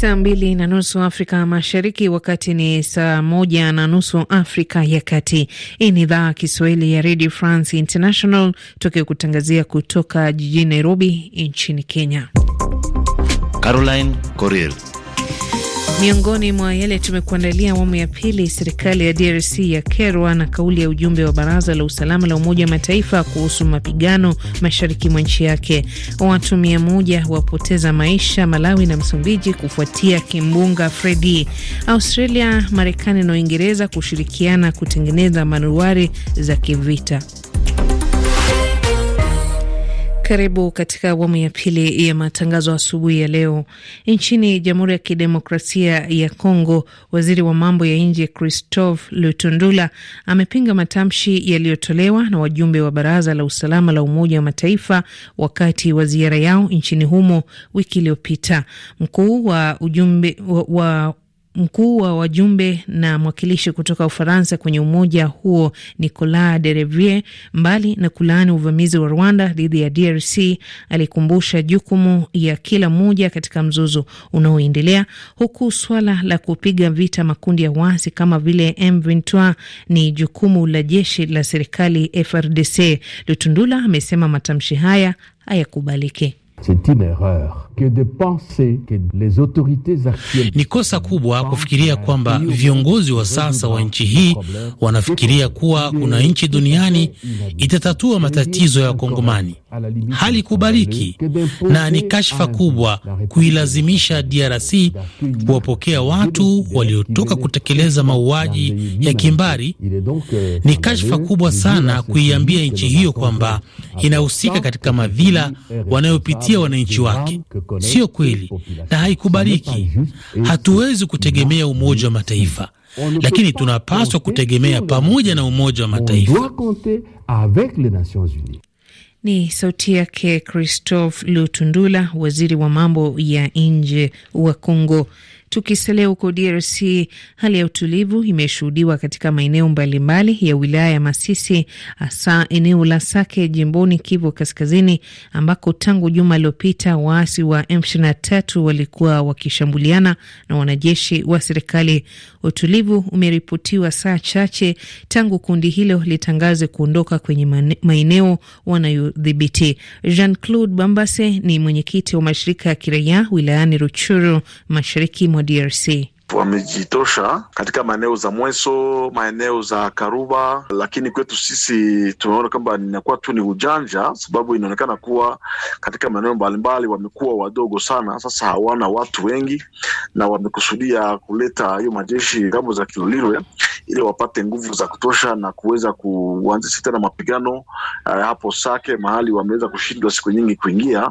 Saa mbili na nusu Afrika Mashariki, wakati ni saa moja na nusu Afrika ya Kati. Hii ni idhaa Kiswahili ya Radio France International, kutangazia kutoka jijini Nairobi nchini Kenya. Caroline Coril Miongoni mwa yale tumekuandalia awamu ya pili, serikali ya DRC yakerwa na kauli ya ujumbe wa baraza la usalama la Umoja wa Mataifa kuhusu mapigano mashariki mwa nchi yake. Watu mia moja wapoteza maisha Malawi na Msumbiji kufuatia kimbunga Fredi. Australia, Marekani na Uingereza kushirikiana kutengeneza manuari za kivita. Karibu katika awamu ya pili ya matangazo asubuhi ya leo. Nchini Jamhuri ya Kidemokrasia ya Kongo, waziri wa mambo ya nje Christophe Lutundula amepinga matamshi yaliyotolewa na wajumbe wa Baraza la Usalama la Umoja wa Mataifa wakati wa ziara yao nchini humo wiki iliyopita. Mkuu wa ujumbe wa, wa Mkuu wa wajumbe na mwakilishi kutoka Ufaransa kwenye umoja huo Nicolas Derevie, mbali na kulaani uvamizi wa Rwanda dhidi ya DRC, alikumbusha jukumu ya kila mmoja katika mzozo unaoendelea, huku swala la kupiga vita makundi ya waasi kama vile M23 ni jukumu la jeshi la serikali FRDC. Lutundula amesema matamshi haya hayakubaliki. Ni kosa kubwa kufikiria kwamba viongozi wa sasa wa nchi hii wanafikiria kuwa kuna nchi duniani itatatua matatizo ya Wakongomani. Hali kubaliki na ni kashfa kubwa kuilazimisha DRC kuwapokea watu waliotoka kutekeleza mauaji ya kimbari. Ni kashfa kubwa sana kuiambia nchi hiyo kwamba inahusika katika madhila wanayopitia wananchi wake. Sio kweli. Na haikubaliki. Hatuwezi kutegemea Umoja wa Mataifa, lakini tunapaswa kutegemea pamoja na Umoja wa Mataifa. Ni sauti yake Christophe Lutundula, waziri wa mambo ya nje wa Kongo. Tukisalia huko DRC, hali ya utulivu imeshuhudiwa katika maeneo mbalimbali ya wilaya ya Masisi, hasa eneo la Sake jimboni Kivu Kaskazini, ambako tangu juma lililopita waasi wa M23 walikuwa wakishambuliana na wanajeshi wa serikali. Utulivu umeripotiwa saa chache tangu kundi hilo litangaze kuondoka kwenye maeneo wanayodhibiti. Jean Claude Bambase ni mwenyekiti wa mashirika ya kiraia wilayani Ruchuru, mashariki mwa DRC wamejitosha katika maeneo za Mweso, maeneo za Karuba, lakini kwetu sisi tunaona kwamba inakuwa tu ni ujanja, sababu inaonekana kuwa katika maeneo mbalimbali wamekuwa wadogo sana. Sasa hawana watu wengi, na wamekusudia kuleta hiyo majeshi ng'ambo za Kilolirwe ili wapate nguvu za kutosha na kuweza kuanzisha tena mapigano uh, hapo Sake mahali wameweza kushindwa siku nyingi kuingia.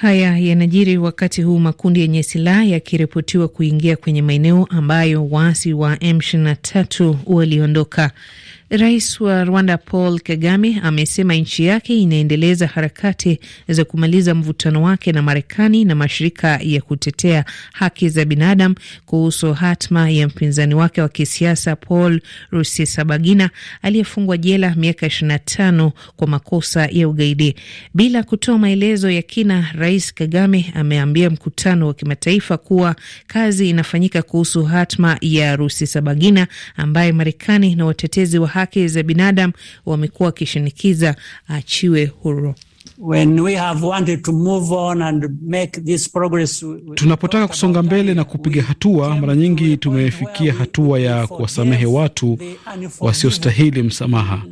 Haya yanajiri wakati huu makundi yenye silaha yakiripotiwa kuingia kwenye maeneo ambayo waasi wa M23 waliondoka. Rais wa Rwanda Paul Kagame amesema nchi yake inaendeleza harakati za kumaliza mvutano wake na Marekani na mashirika ya kutetea haki za binadamu kuhusu hatma ya mpinzani wake wa kisiasa Paul Rusesabagina aliyefungwa jela miaka 25 kwa makosa ya ugaidi. Bila kutoa maelezo ya kina, Rais Kagame ameambia mkutano wa kimataifa kuwa kazi inafanyika kuhusu hatma ya Rusesabagina ambaye Marekani na watetezi wa haki za binadamu wamekuwa wakishinikiza aachiwe huru. Tunapotaka kusonga mbele na kupiga hatua, mara nyingi tumefikia hatua ya kuwasamehe watu wasiostahili msamaha.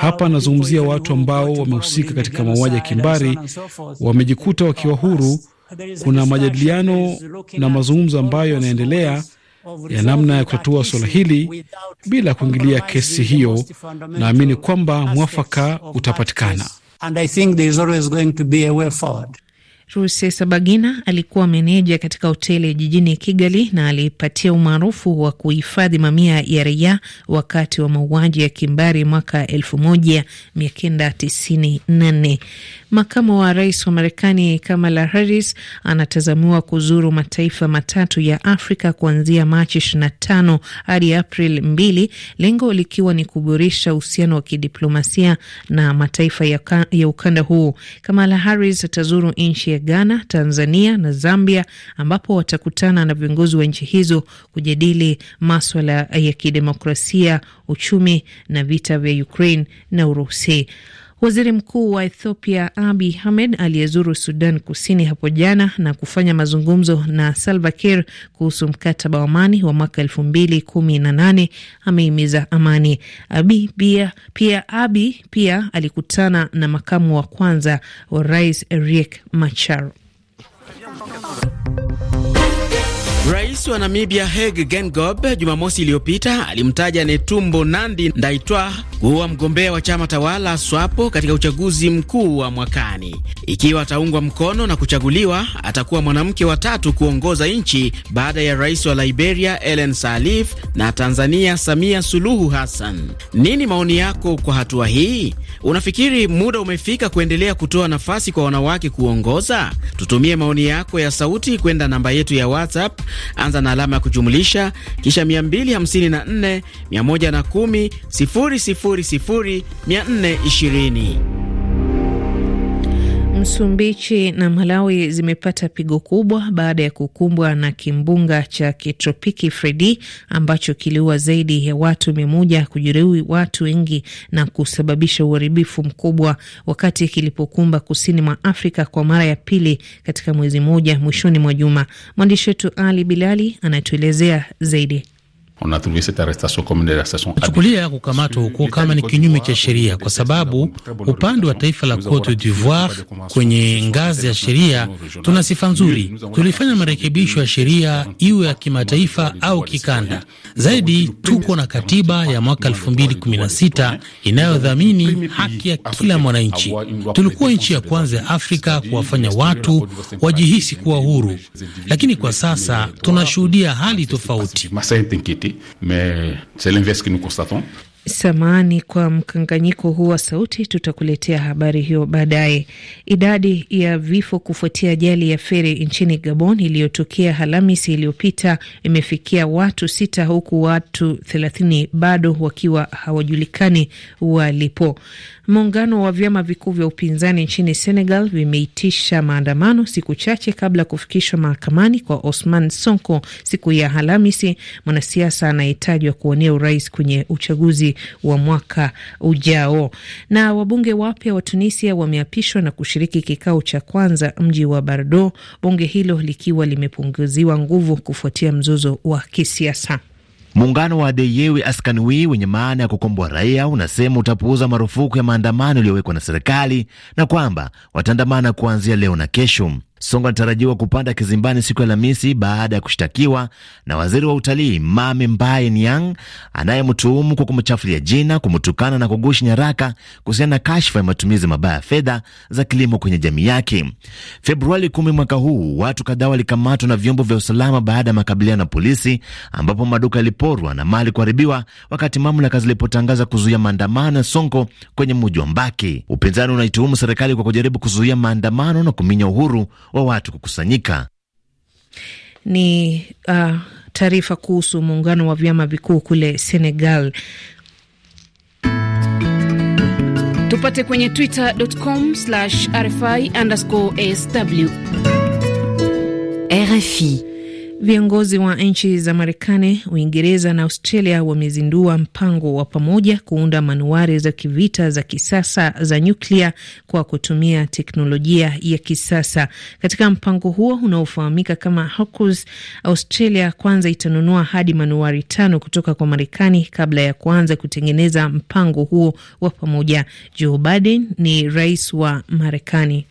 Hapa nazungumzia watu ambao wamehusika katika mauaji ya kimbari, wamejikuta wakiwa huru. Kuna majadiliano na mazungumzo ambayo yanaendelea ya namna ya kutatua suala hili bila kuingilia kesi hiyo. Naamini kwamba mwafaka utapatikana. Rusesabagina alikuwa meneja katika hoteli jijini Kigali na alipatia umaarufu wa kuhifadhi mamia ya raia wakati wa mauaji ya kimbari mwaka 1994. Makamu wa rais wa Marekani Kamala Harris anatazamiwa kuzuru mataifa matatu ya Afrika kuanzia Machi 25 hadi April 2, lengo likiwa ni kuboresha uhusiano wa kidiplomasia na mataifa ya, ukanda huu. Kamala Harris atazuru nchi ya Ghana, Tanzania na Zambia, ambapo watakutana na viongozi wa nchi hizo kujadili maswala ya kidemokrasia, uchumi na vita vya Ukraine na Urusi. Waziri Mkuu wa Ethiopia Abiy Ahmed aliyezuru Sudan Kusini hapo jana na kufanya mazungumzo na Salva Kiir kuhusu mkataba wa amani wa mwaka elfu mbili kumi na nane amehimiza amani. Abi pia, pia, Abi pia alikutana na makamu wa kwanza wa rais Riek Machar. Rais wa Namibia Hage Geingob Jumamosi iliyopita alimtaja Netumbo Nandi Ndaitwah kuwa mgombea wa chama tawala SWAPO katika uchaguzi mkuu wa mwakani. Ikiwa ataungwa mkono na kuchaguliwa, atakuwa mwanamke wa tatu kuongoza nchi baada ya rais wa Liberia Ellen Sirleaf na Tanzania Samia Suluhu Hassan. Nini maoni yako kwa hatua hii? Unafikiri muda umefika kuendelea kutoa nafasi kwa wanawake kuongoza? Tutumie maoni yako ya sauti kwenda namba yetu ya WhatsApp, anza na alama ya kujumlisha kisha 254 110 000 420. Msumbiji na Malawi zimepata pigo kubwa baada ya kukumbwa na kimbunga cha kitropiki Fredi ambacho kiliua zaidi ya watu mia moja, kujeruhi watu wengi na kusababisha uharibifu mkubwa, wakati kilipokumba kusini mwa Afrika kwa mara ya pili katika mwezi mmoja mwishoni mwa juma. Mwandishi wetu Ali Bilali anatuelezea zaidi. Chukulia kukamatwa huko kama ni kinyume cha sheria, kwa sababu upande wa taifa la Cote d'Ivoire kwenye ngazi ya sheria tuna sifa nzuri. Tulifanya marekebisho ya sheria iwe ya kimataifa au kikanda. Zaidi tuko na katiba ya mwaka 2016 inayodhamini haki ya kila mwananchi. Tulikuwa nchi ya kwanza ya Afrika kuwafanya watu wajihisi kuwa huru, lakini kwa sasa tunashuhudia hali tofauti. Mais c'est l'inverse que nous constatons. Samahani kwa mkanganyiko huu wa sauti, tutakuletea habari hiyo baadaye. Idadi ya vifo kufuatia ajali ya feri nchini Gabon iliyotokea Alhamisi iliyopita imefikia watu sita, huku watu thelathini bado wakiwa hawajulikani walipo. Muungano wa vyama vikuu vya upinzani nchini Senegal vimeitisha maandamano siku chache kabla ya kufikishwa mahakamani kwa Osman Sonko siku ya Alhamisi, mwanasiasa anayetajwa kuonea urais kwenye uchaguzi wa mwaka ujao. Na wabunge wapya wa Tunisia wameapishwa na kushiriki kikao cha kwanza mji wa Bardo, bunge hilo likiwa limepunguziwa nguvu kufuatia mzozo wa kisiasa. Muungano wa Deyewi Askanwi wenye maana ya kukomboa raia unasema utapuuza marufuku ya maandamano iliyowekwa na serikali na kwamba wataandamana kuanzia leo na kesho. Songo anatarajiwa kupanda kizimbani siku ya Alhamisi baada ya kushtakiwa na waziri wa utalii Mame Mbaye Niang anayemtuhumu kwa kumchafulia jina, kumtukana na kugushi nyaraka kuhusiana na kashfa ya matumizi mabaya ya fedha za kilimo kwenye jamii yake. Februari kumi mwaka huu watu kadhaa walikamatwa na vyombo vya usalama baada ya makabiliano na polisi, ambapo maduka yaliporwa na mali kuharibiwa, wakati mamlaka zilipotangaza kuzuia maandamano ya Sonko kwenye mji wa Mbaki. Upinzani unaituhumu serikali kwa kujaribu kuzuia maandamano na kuminya uhuru wa watu kukusanyika. Ni uh, taarifa kuhusu muungano wa vyama vikuu kule Senegal. Tupate kwenye twitter.com RFI underscore sw. RFI. Viongozi wa nchi za Marekani, Uingereza na Australia wamezindua mpango wa pamoja kuunda manuari za kivita za kisasa za nyuklia kwa kutumia teknolojia ya kisasa. Katika mpango huo unaofahamika kama Hawkers, Australia kwanza itanunua hadi manuari tano kutoka kwa Marekani kabla ya kuanza kutengeneza mpango huo wa pamoja. Joe Biden ni rais wa Marekani.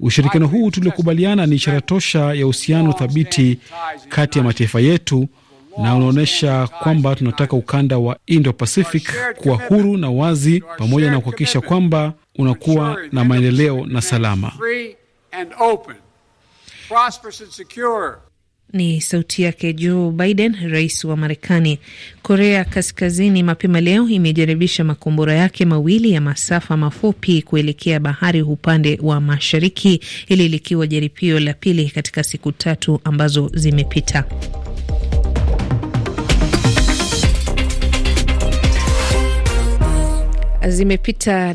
Ushirikiano huu tuliokubaliana ni ishara tosha ya uhusiano thabiti kati ya mataifa yetu na unaonyesha kwamba tunataka ukanda wa Indo-Pacific kuwa huru na wazi, pamoja na kuhakikisha kwamba unakuwa na maendeleo na salama. Ni sauti yake Joe Biden, rais wa Marekani. Korea Kaskazini mapema leo imejaribisha makombora yake mawili ya masafa mafupi kuelekea bahari upande wa mashariki, hili likiwa jaribio la pili katika siku tatu ambazo zimepita. Zimepita